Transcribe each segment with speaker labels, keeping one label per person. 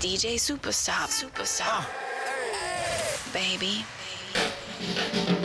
Speaker 1: DJ Superstar, Superstar. Baby.
Speaker 2: There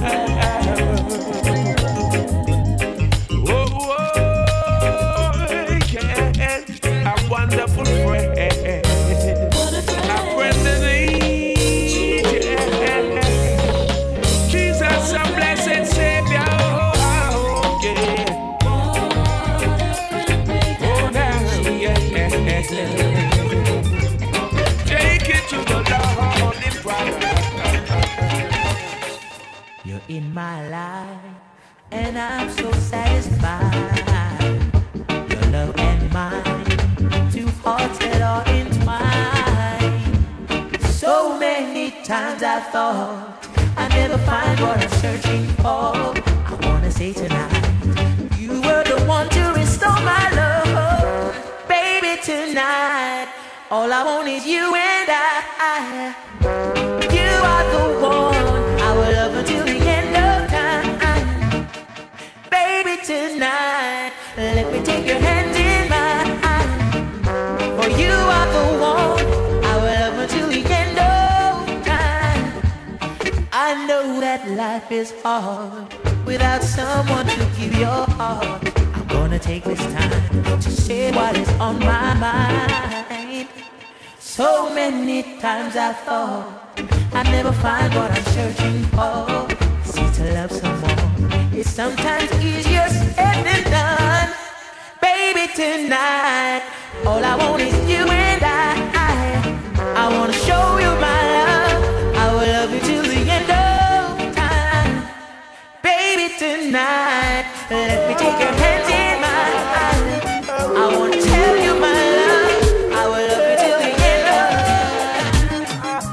Speaker 3: Lord
Speaker 4: thought I never find what I'm searching for. I wanna say tonight, you were the one to restore my love, baby. Tonight, all I want is you and I. You are the one I will love until the end of time. Baby, tonight, let me take your hand life is hard without someone to give your heart. I'm gonna take this time to say what is on my mind. So many times I thought I'd never find what I'm searching for. See, to love someone is sometimes easier said than done. Baby, tonight, all I want is you and I. I wanna show you my tonight, let me take your hands in mine. I wanna tell you my love. I will love you till the end of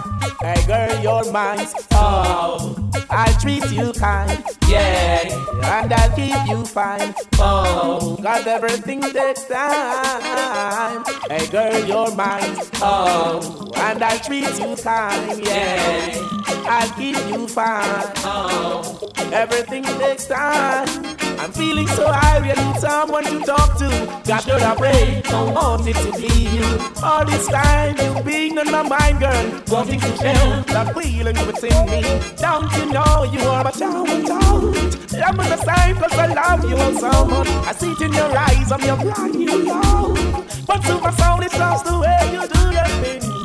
Speaker 5: Hey girl, you're mine. Oh, I'll treat you kind. Yeah, and I'll keep you fine. Oh, cause everything takes time. Hey girl, you're mine. Oh, and I'll treat you kind. Yeah, I'll keep you fine. Oh, everything takes time. I'm feeling so high, I need someone to talk to. Got girl, I pray, don't want it to be you. All this time, you've been on my mind, girl. Wanting to tell that feeling within me. Don't you know you are my child? I'm on the side cause I love you so much. I see it in your eyes, I'm your brand new love. But super sound, it's just the way you do your thing.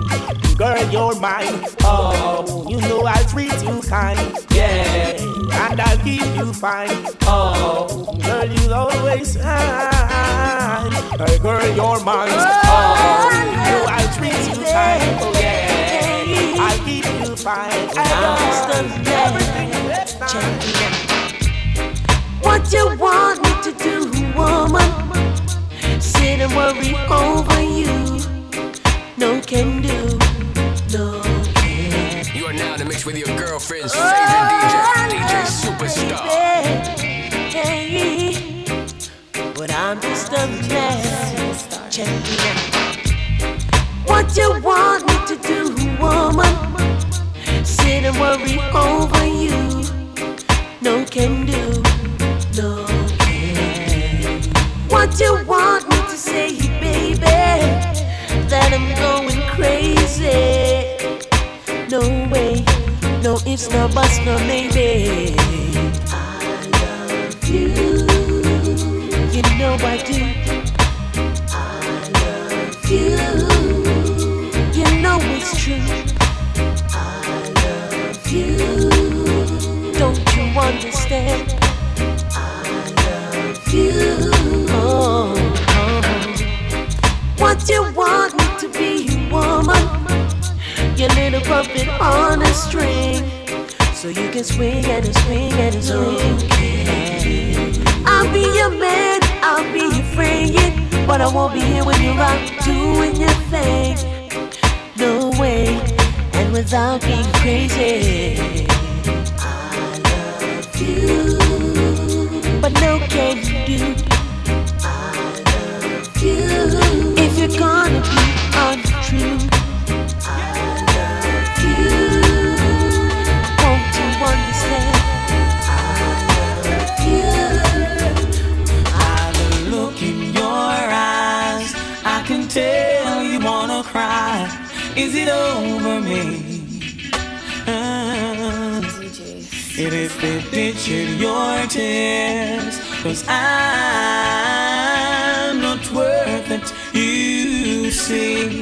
Speaker 5: Girl, you're mine. Oh, you know I'll treat you kind. Yeah, and I'll keep you fine. Oh, girl, you'll always shine. Hey, girl, you're mine. Oh, you know I'll treat you kind. Oh, yeah, I'll keep you fine. And everything that's nice.
Speaker 4: What you want me to do, woman? Sit and worry over you. No can do, no can.
Speaker 6: You are now in the mix with your girlfriend's favorite DJ, DJ Superstar.
Speaker 4: Hey, but I'm just a mess. Check it out. What do you want me to do, woman? Sit and worry over you. No can do, no ifs, no buts,
Speaker 2: Can swing and swing and swing. I'll be your man, I'll be your friend, but I won't be here when you're out doing your thing. No way, and without being crazy. I love you, but no can you do.
Speaker 3: Picture your tears, cause I'm not worth it, you see.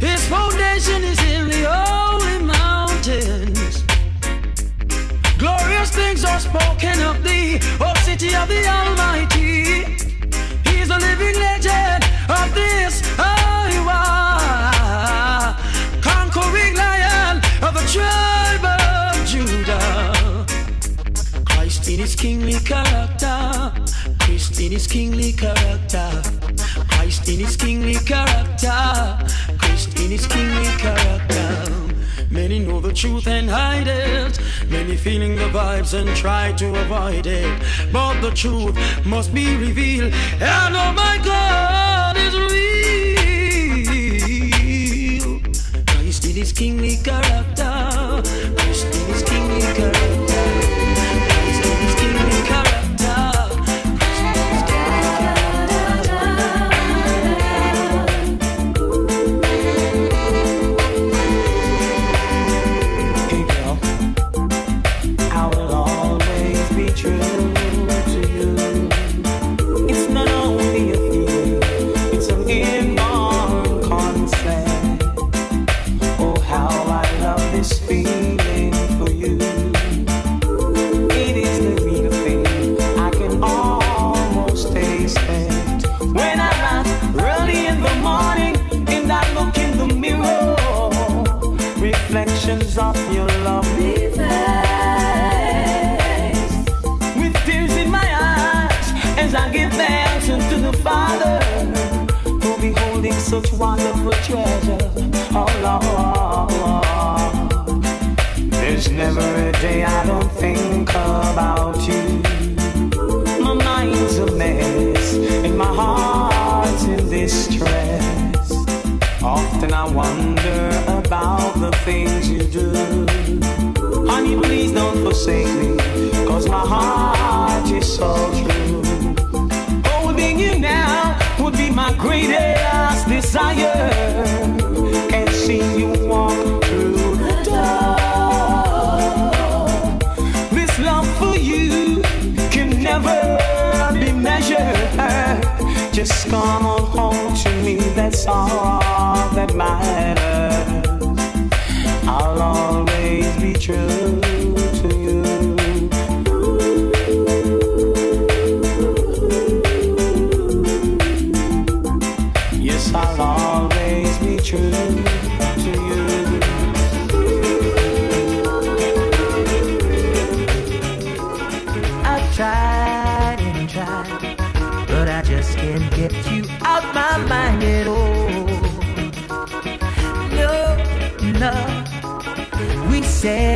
Speaker 3: His foundation is in the holy mountains. Glorious things are spoken of thee, O city of the Almighty. He's a living legend of this Iowa, conquering lion of the tribe of Judah. Christ in his kingly character. Christ in his kingly character. Christ in his kingly character. Christ in his kingly character. Many know the truth and hide it. Many feeling the vibes and try to avoid it. But the truth must be revealed. And oh my God is real. Christ in his kingly character. Christ in his kingly character. Such wonderful treasure. Oh Lord, there's never a day I don't think about you. My mind's a mess and my heart's in distress. Often I wonder about the things you do. Honey, please don't forsake me, cause my heart is so true. Holding you now my greatest desire. And see you walk through the door. This love for you can never be measured. Just come on home to me, that's all that matters. I'll always be true
Speaker 4: no,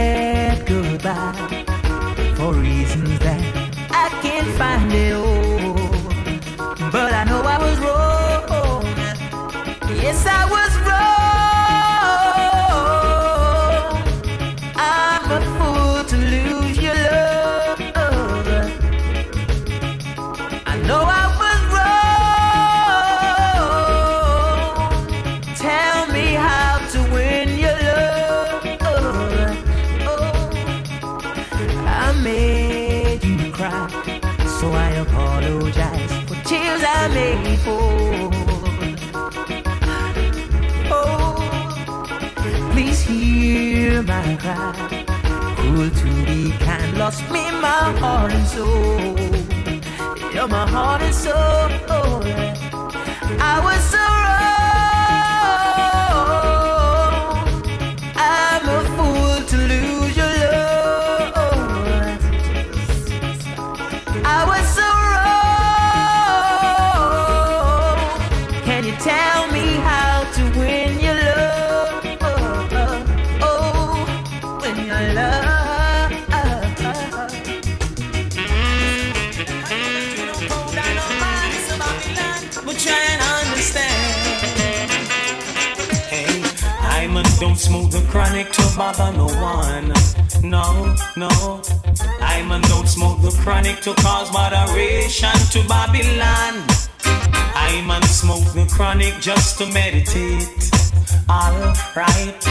Speaker 4: hear my cry. Cruel to be kind, lost me my heart and soul. You're my heart and soul. I was so
Speaker 3: bother no one. No, no. I'm a don't smoke the chronic to cause moderation to Babylon. I'm a smoke the chronic just to meditate. Alright.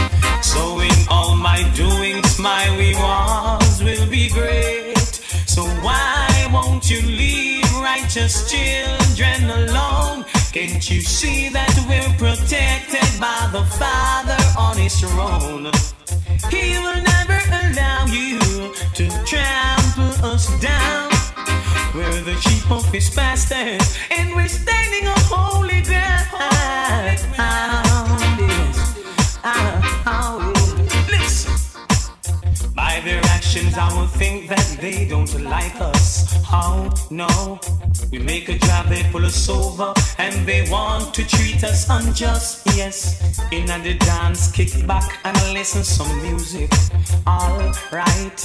Speaker 3: So in all my doings, my rewards will be great. So why won't you leave righteous children alone? Can't you see that we're protected by the Father on his throne? He will never allow you to trample us down. We're the sheep of his pastures, and we're standing on holy ground. Ah. Actions, I will think that they don't like us. Oh no, we make a drive, they pull us over, and they want to treat us unjust. Yes, in the dance, kick back and listen some music. Alright,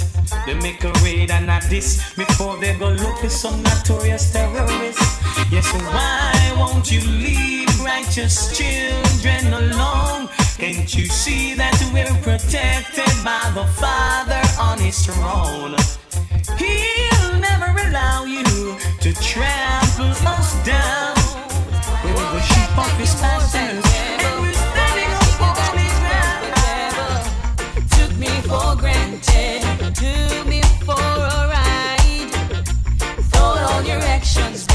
Speaker 3: they make a raid and a diss before they go look for some notorious terrorists. Yes, why won't you leave righteous children alone? Can't you see that we're protected by the Father on his throne? He'll never allow you to trample us down. We're the sheep of his pastures, and.
Speaker 7: Took me for granted, me for a ride. Thought all your actions,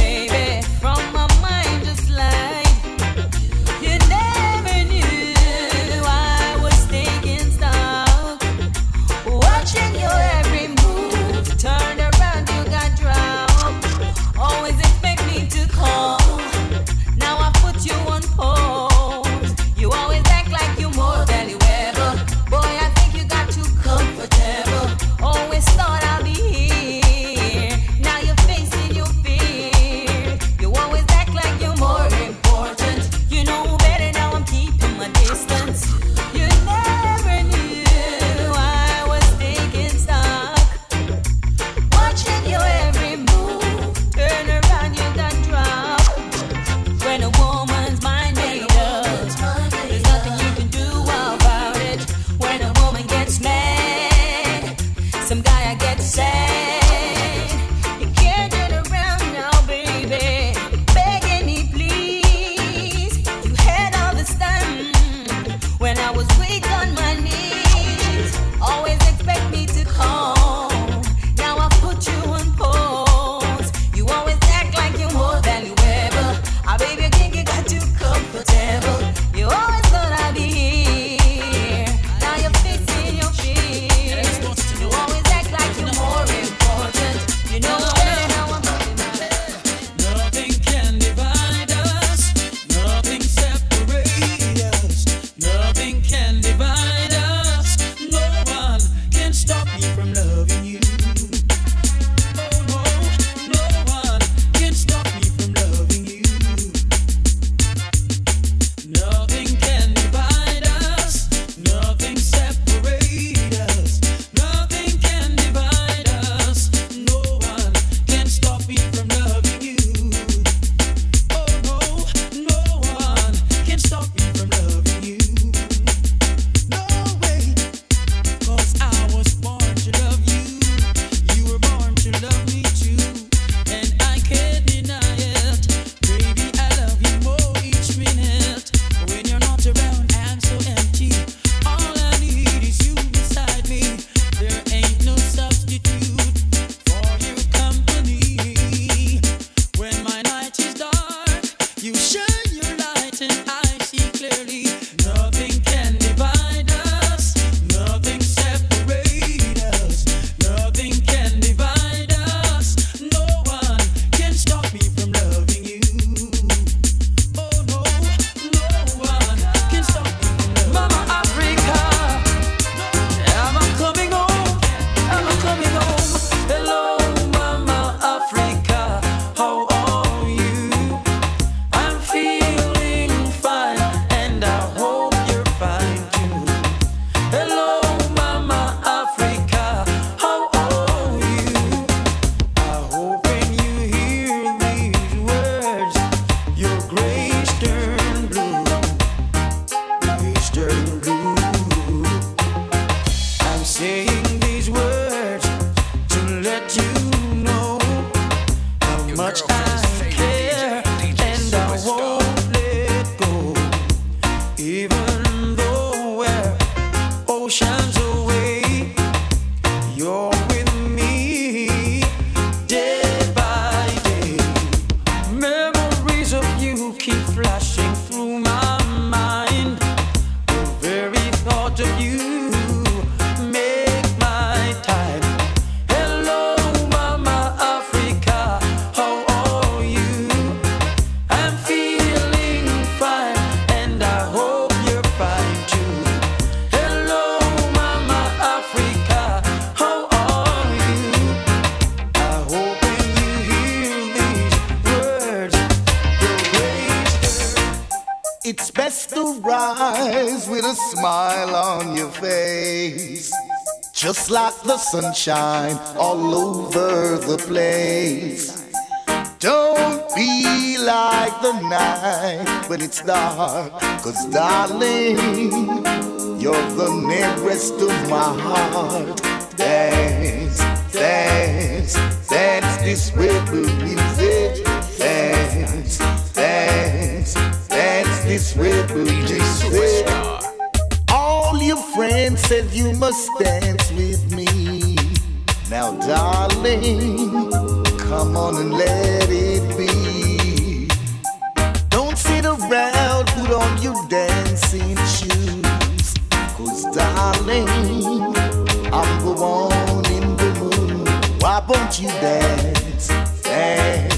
Speaker 8: sunshine all over the place. Don't be like the night when it's dark, cause darling, you're the nearest to my heart. Dance, dance, dance this rhythm music. Dance, dance, dance this rhythm music. All your friends said you must dance with me. Now, darling, come on and let it be. Don't sit around, put on your dancing shoes. Cause, darling, I'm the one in the mood. Why won't you dance? Dance.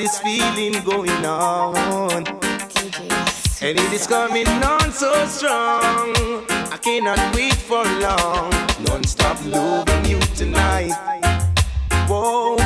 Speaker 8: This
Speaker 9: feeling going on. And it is coming on so strong. I cannot wait for long. Non stop loving you tonight. Whoa,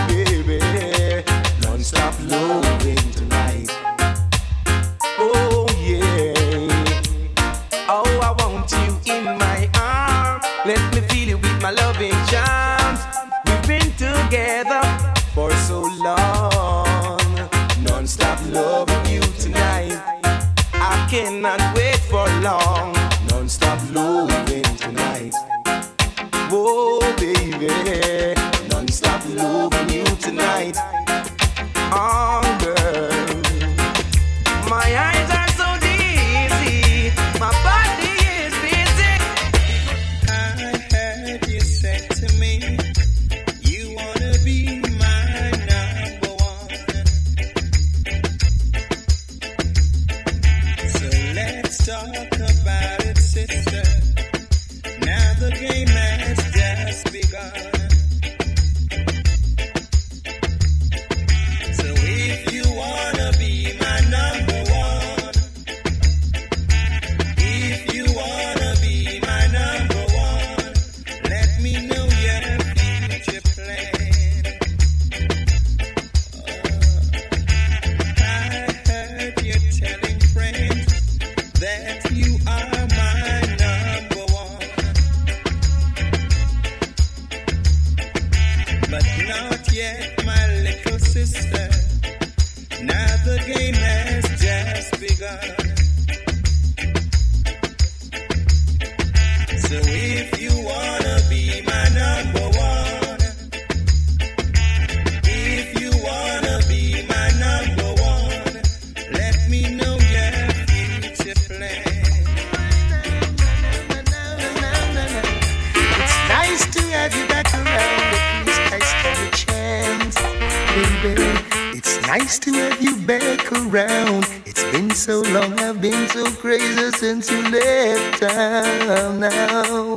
Speaker 10: It's nice to have you back around. It's been so long, I've been so crazy since you left town now.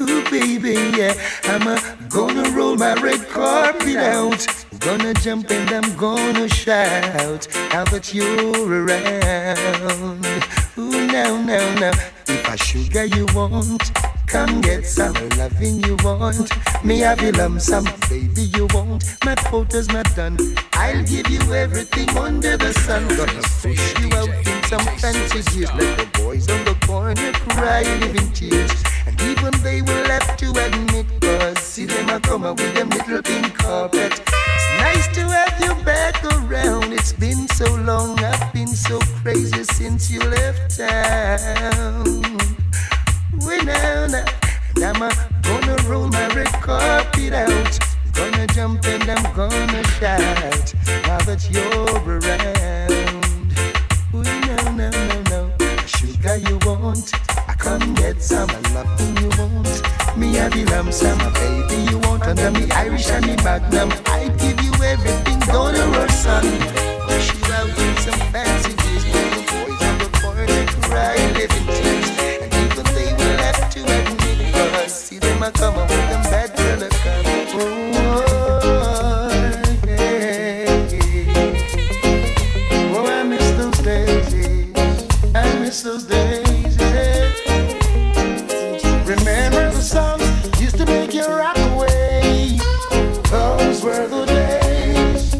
Speaker 10: Ooh, baby, yeah. I'm uh, gonna roll my red carpet out. Gonna jump and I'm gonna shout now that you're around. Ooh, now, now, now. If I sugar you want, come get some loving you want. Me have you lump some, baby you want. My quota's not done. I'll give you everything under the sun. Gonna push you out in some fancy gears. Let the boys on the corner cry, living tears. And even they will have to admit, cause see them a come with them little pink carpet. It's nice to have you back around. It's been so long, I've been so crazy since you left town. I'm uh, gonna roll my red carpet out. Gonna jump and I'm gonna shout now that you're around. We know, now, now, now, now, sugar you want. I come get some, I love you want. Me have the lump some, baby you want. Under me Irish and me Magnum, I give you everything. Gonna son. Push you out some fancy a come up with them bad girl a come. Oh, yeah, yeah. oh, I miss those days. I miss those days. Yeah. Remember the songs used to make you rock away. Those were the days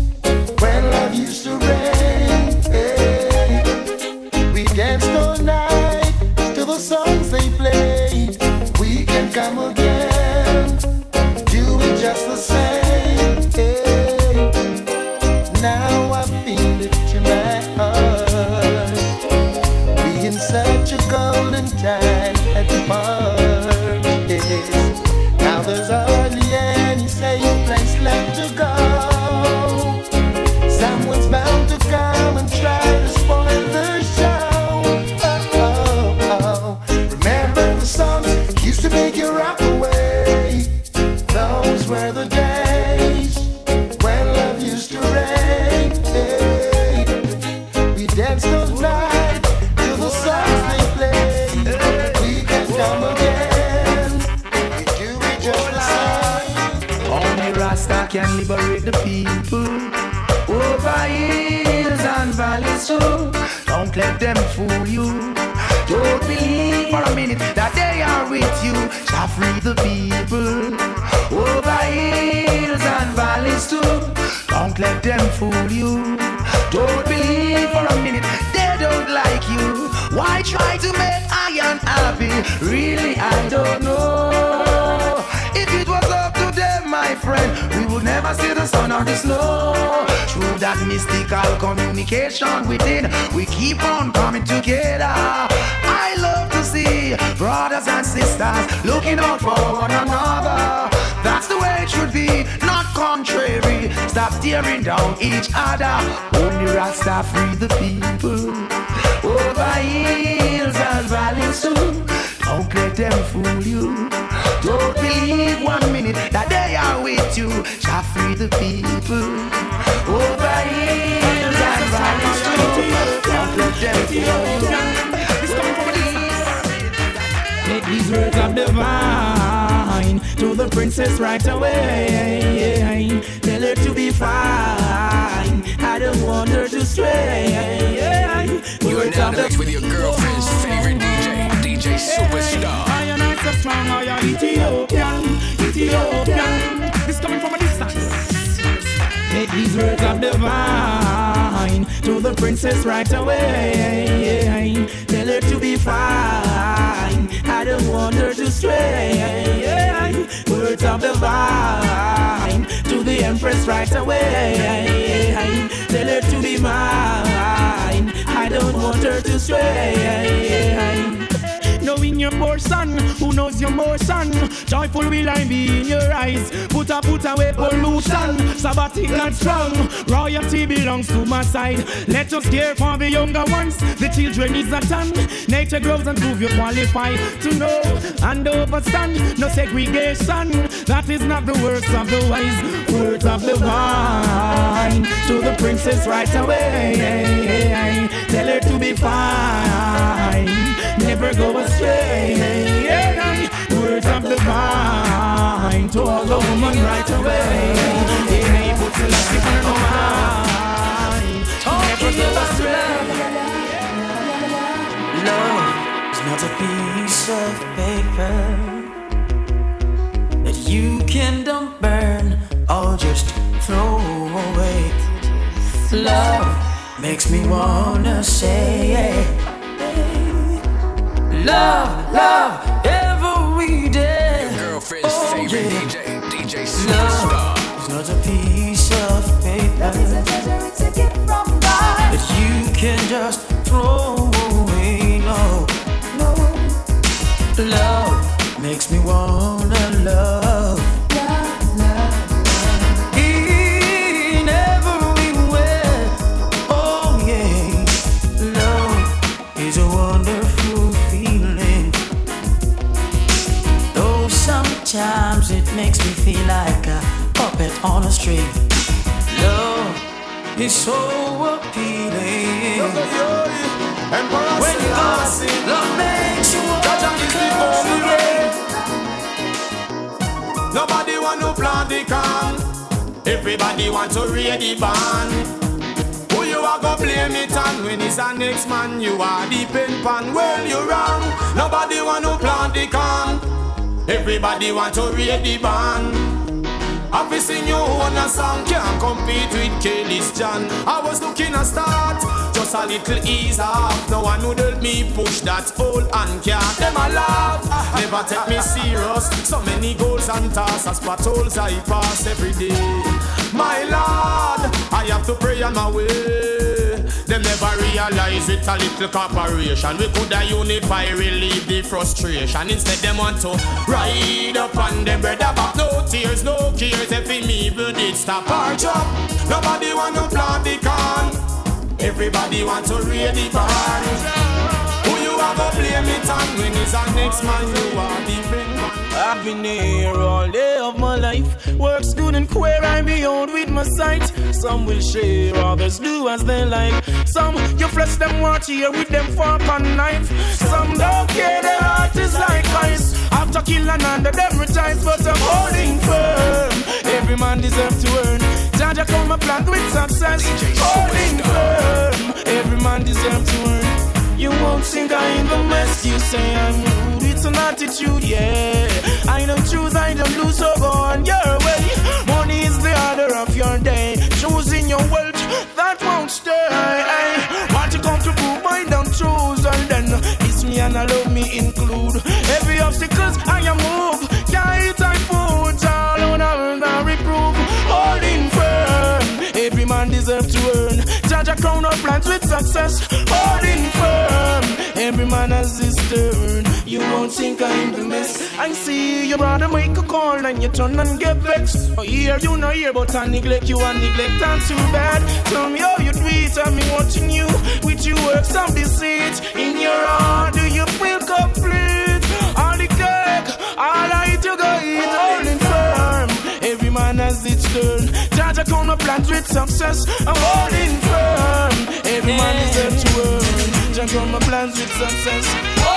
Speaker 11: when love used to reign. We danced all night to the songs they played. We can come.
Speaker 5: These words of divine to the princess right away. Tell her to be fine. I don't want her to stray.
Speaker 6: You are now
Speaker 5: of
Speaker 6: the mix with your girlfriend's favorite DJ, DJ Superstar.
Speaker 5: I am not so strong, I am Ethiopian, Ethiopian. This coming from a distance. Make these words of divine to the princess right away. Tell her to be fine. I don't want her to stray. Words of divine to the empress right away. Tell her to be mine. I don't want her to stray. Knowing your portion, who knows your motion? Joyful will I be in your eyes. Put a put away pollution. Sabbatic and strong. Royalty belongs to my side. Let us care for the younger ones. The children is a ton. Nature grows and prove you qualified to know and overstand. No segregation. That is not the works of the wise. Words of the vine. To the princess right away. Tell her to be fine. Never go astray. Words of the vine to all the woman right away. Able to let you burn mine. Never go astray.
Speaker 3: Love is not a piece of paper that you can dump, burn, or just throw away. Love makes me wanna say, Love, love, every day.
Speaker 6: Your girlfriend's oh, favorite
Speaker 3: yeah.
Speaker 6: DJ, DJ Superstar.
Speaker 3: Love is not a piece of paper Love is a treasury ticket from God that you can just throw away. No, no. Love makes me wanna Is so appealing. When you go, love makes you want to close again.
Speaker 12: Nobody want to plant the can. Everybody want to read the band. Who you are go blame it on when it's a next man? You are the pen pan. Well, you wrong. Nobody want to plant the can. Everybody want to read the band. I've been you on a song, can't compete with Kelly's John. I was looking a start, just a little ease off. No one help me push that old and can't them a laugh. Never take me serious. So many goals and tasks, as patrols I pass every day. My Lord, I have to pray on my way. Them never realize it a little corporation. We coulda unify, relieve the frustration. Instead, them want to ride up on them brother back. No tears, no cares. If him evil did stop our job, nobody want to plant the corn. Everybody want to raid the barn. Who you a go blame it on when it's a next man you are the friend.
Speaker 5: I've been here all day of my life. Works good and queer, I'm behold with my sight. Some will share, others do as they like. Some you flesh them watch here with them fork and knife. Some don't care, their heart is like ice. After kill another, them retires, but I'm holding firm. Every man deserves to earn. Jaja come a plant with success. Holding firm. Every man deserves to earn. You won't think I ain't the mess. You say I'm rude. It's an attitude, yeah. I know truth, I don't lose, so go on your way. Money is the order of your day. Choosing your wealth, that won't stay. I and then it's me and I love me include. Every obstacles I am move. Can't eat I food, all on earth I reprove. Holding firm, every man deserves to earn. Judge a crown of plans with success. Holding firm, every man has his turn. You won't think I'm the mess. I see your brother make a call and you turn and get vexed. Oh, here you know here, but I neglect you and neglect and too bad. Tell me how you do it, I'm watching you with your works and deceit. In your heart, do you feel complete? All the cake, all right, you go eat, holding firm. Every man has its turn. Judge a count of plans with success. I'm holding firm. Every man deserves to earn. Judge count my plans with success.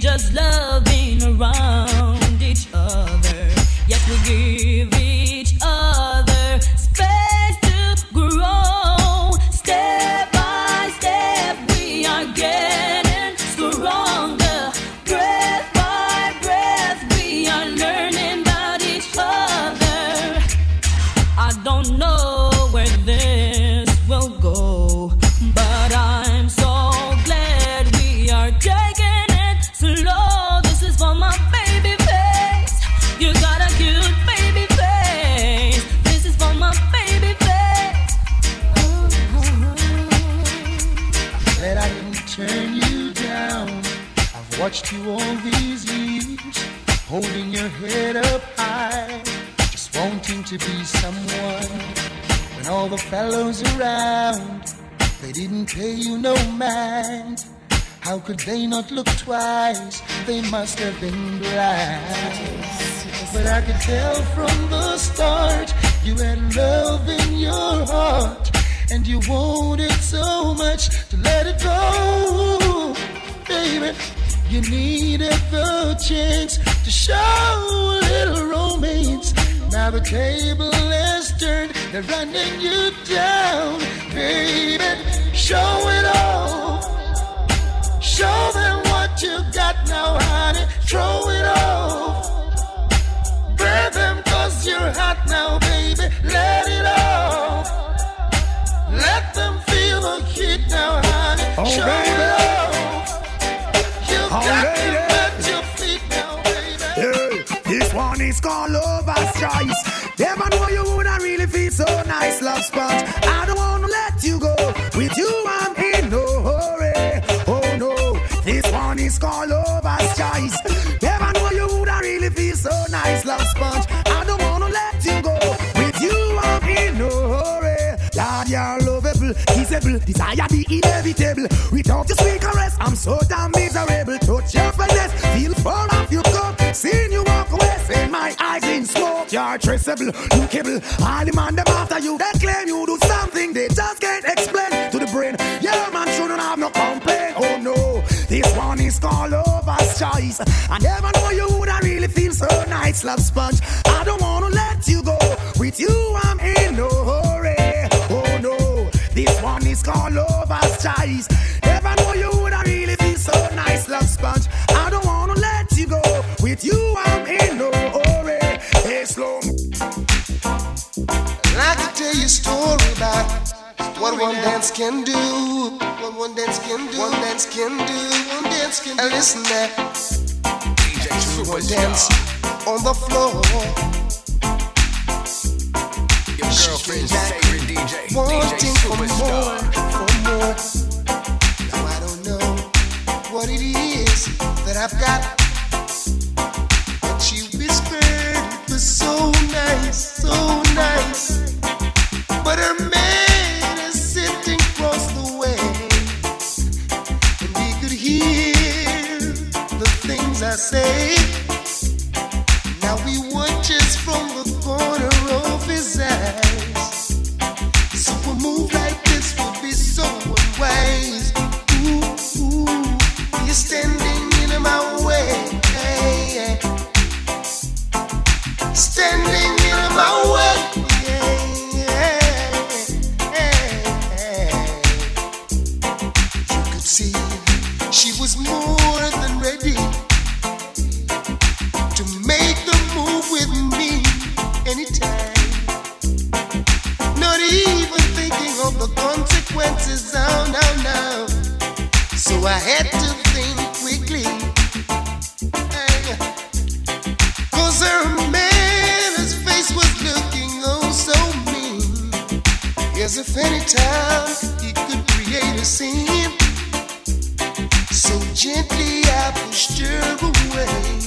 Speaker 7: Just love being around
Speaker 10: watched you all these years, holding your head up high, just wanting to be someone. When all the fellows around, they didn't pay you no mind. How could they not look twice? They must have been blind. But I could tell from the start you had love in your heart. And you wanted so much to let it go. Baby, you needed the chance to show a little romance. Now the table has turned, they're running you down. Baby, show it all. Show them what you got now, honey. Throw it off. Burn them cause you're hot now, baby. Let it off. Let them feel the heat now, honey. Show it off. Them
Speaker 11: this one is called Lover's Choice. Never know you woulda really feel so nice, love sponge. I don't wanna let you go. With you, I'm in no hurry. Oh no, this one is called Lover's desire the inevitable. Without your sweet caress, I'm so damn miserable. Touch your finesse, feel far off your cup. Seeing you walk away, saying my eyes in smoke. You're traceable, lookable. All the man them after you, they claim you do something they just can't explain to the brain. Yeah, man shouldn't have no complaint. Oh no, this one is called Lover's Choice. I never know you woulda really feel so nice, love sponge. I don't wanna let you go. With you, I'm in no hurry. Oh no, this one on is called Lover's Choice. Never know you would I really feel so nice, love sponge. I don't wanna let you go. With you, I'm in no hurry. Hey, slow.
Speaker 10: I'd like to tell you a story about what one dance can do. What one dance can do. One dance can do. One dance can do. And listen there. One dance on the floor.
Speaker 6: Girlfriend's favorite DJ, DJ
Speaker 10: for more, for more. Now I don't know what it is that I've got. But she whispered it was so nice, so nice. But her man is gently I pushed her away.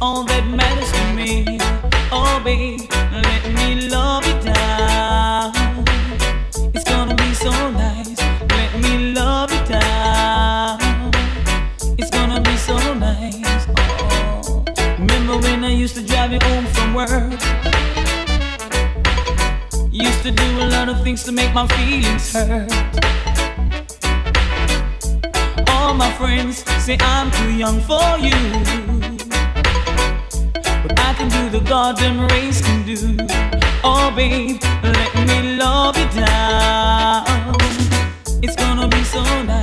Speaker 3: All that matters to me. Oh, baby, let me love you down. It's gonna be so nice. Let me love you down. It's gonna be so nice. Oh, remember when I used to drive you home from work? Used to do a lot of things to make my feelings hurt. All my friends say I'm too young for you. Can do the goddamn race can do. Oh, babe, let me love you down. It's gonna be so nice.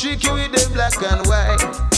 Speaker 10: Trick with the black and white.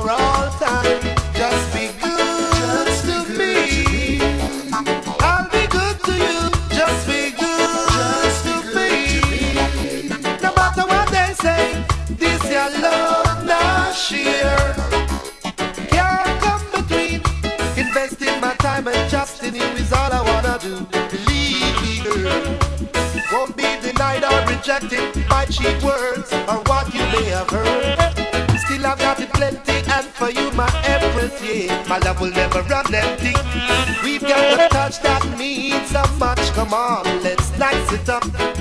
Speaker 13: For
Speaker 14: all
Speaker 15: time. Just be good, to, me. I'll be good to you. Just be good, to, me. No matter what they say, this your love not share. Can't come between. Investing my time and just in you is all I wanna do. Believe me. Won't be denied or rejected by cheap words or what you may have heard still have got it plenty, and for you, my everything, my love will never run empty. We've got a touch that means so much. Come on, let's nice it up.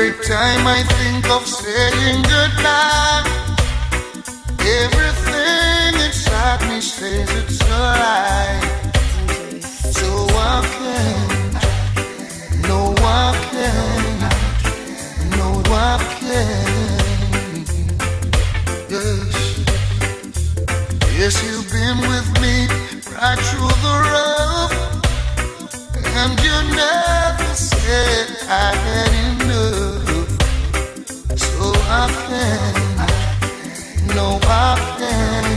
Speaker 10: Every time I think of saying goodbye, everything inside me says it's a lie. So I can't, no, I can't, no, I can't. Yes, yes, you've been with me right through the rough, and you never I had enough. So I can't, no, I can't,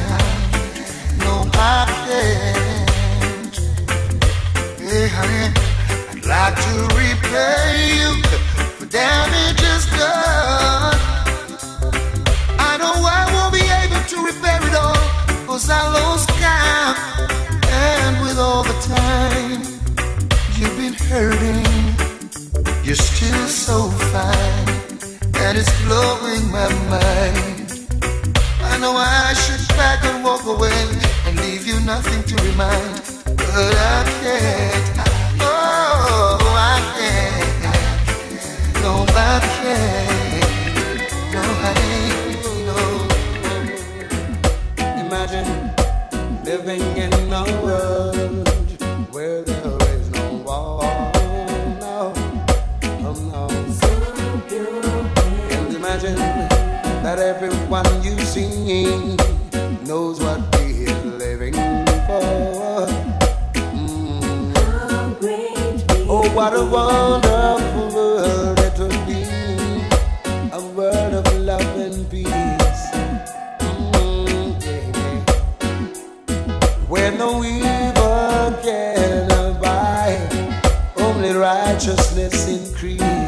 Speaker 10: no, I can't. Hey, honey, I'd like to repay you for damages done. I know I won't be able to repair it all, cause I lost count. And with all the time you've been hurting, you're still so fine, and it's blowing my mind. I know I should pack and walk away and leave you nothing to remind, but I can't. Oh, I can't. No, I can't. No, I ain't. No.
Speaker 8: Imagine living in a world what a wonderful world it would be. A world of love and peace. Mm, yeah. Where no evil can abide, only righteousness increase.